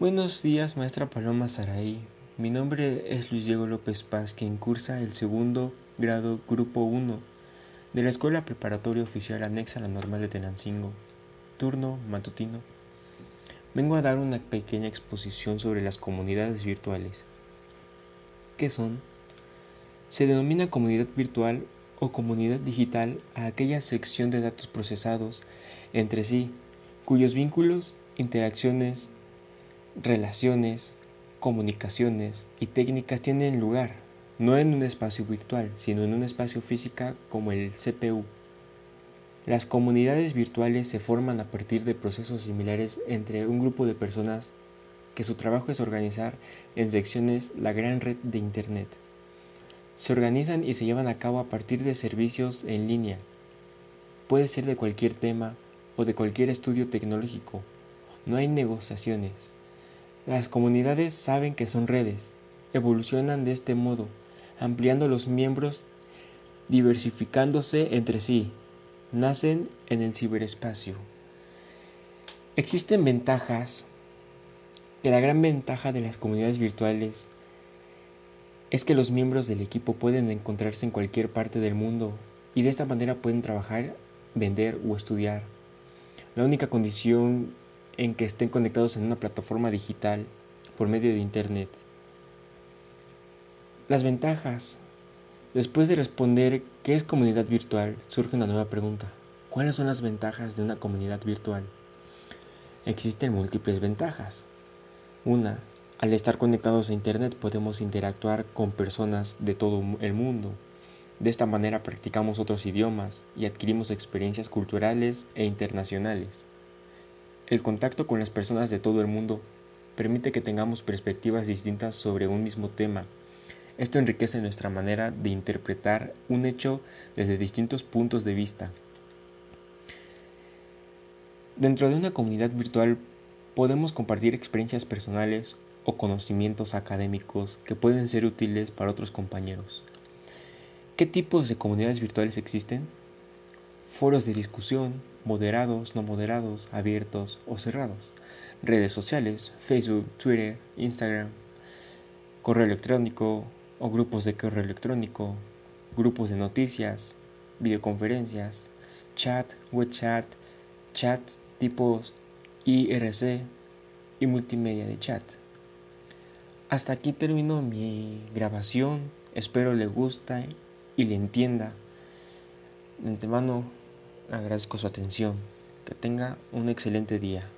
Buenos días, maestra Paloma Saraí. Mi nombre es Luis Diego López Paz, quien cursa el segundo grado Grupo 1 de la Escuela Preparatoria Oficial Anexa a la Normal de Tenancingo, turno matutino. Vengo a dar una pequeña exposición sobre las comunidades virtuales. ¿Qué son? Se denomina comunidad virtual o comunidad digital a aquella sección de datos procesados entre sí, cuyos vínculos, interacciones, relaciones, comunicaciones y técnicas tienen lugar, no en un espacio virtual, sino en un espacio físico como el CPU. Las comunidades virtuales se forman a partir de procesos similares entre un grupo de personas que su trabajo es organizar en secciones la gran red de Internet. Se organizan y se llevan a cabo a partir de servicios en línea. Puede ser de cualquier tema o de cualquier estudio tecnológico. No hay negociaciones. Las comunidades saben que son redes, evolucionan de este modo, ampliando los miembros, diversificándose entre sí, nacen en el ciberespacio. Existen ventajas, la gran ventaja de las comunidades virtuales es que los miembros del equipo pueden encontrarse en cualquier parte del mundo y de esta manera pueden trabajar, vender o estudiar. La única condición en que estén conectados en una plataforma digital por medio de Internet. Las ventajas. Después de responder qué es comunidad virtual, surge una nueva pregunta. ¿Cuáles son las ventajas de una comunidad virtual? Existen múltiples ventajas. Una, al estar conectados a Internet podemos interactuar con personas de todo el mundo. De esta manera practicamos otros idiomas y adquirimos experiencias culturales e internacionales. El contacto con las personas de todo el mundo permite que tengamos perspectivas distintas sobre un mismo tema. Esto enriquece nuestra manera de interpretar un hecho desde distintos puntos de vista. Dentro de una comunidad virtual podemos compartir experiencias personales o conocimientos académicos que pueden ser útiles para otros compañeros. ¿Qué tipos de comunidades virtuales existen? Foros de discusión, moderados, no moderados, abiertos o cerrados, redes sociales, Facebook, Twitter, Instagram, correo electrónico o grupos de correo electrónico, grupos de noticias, videoconferencias, chat, web chat, chats tipos IRC y multimedia de chat. Hasta aquí termino mi grabación, espero le guste y le entienda. De antemano Agradezco su atención. Que tenga un excelente día.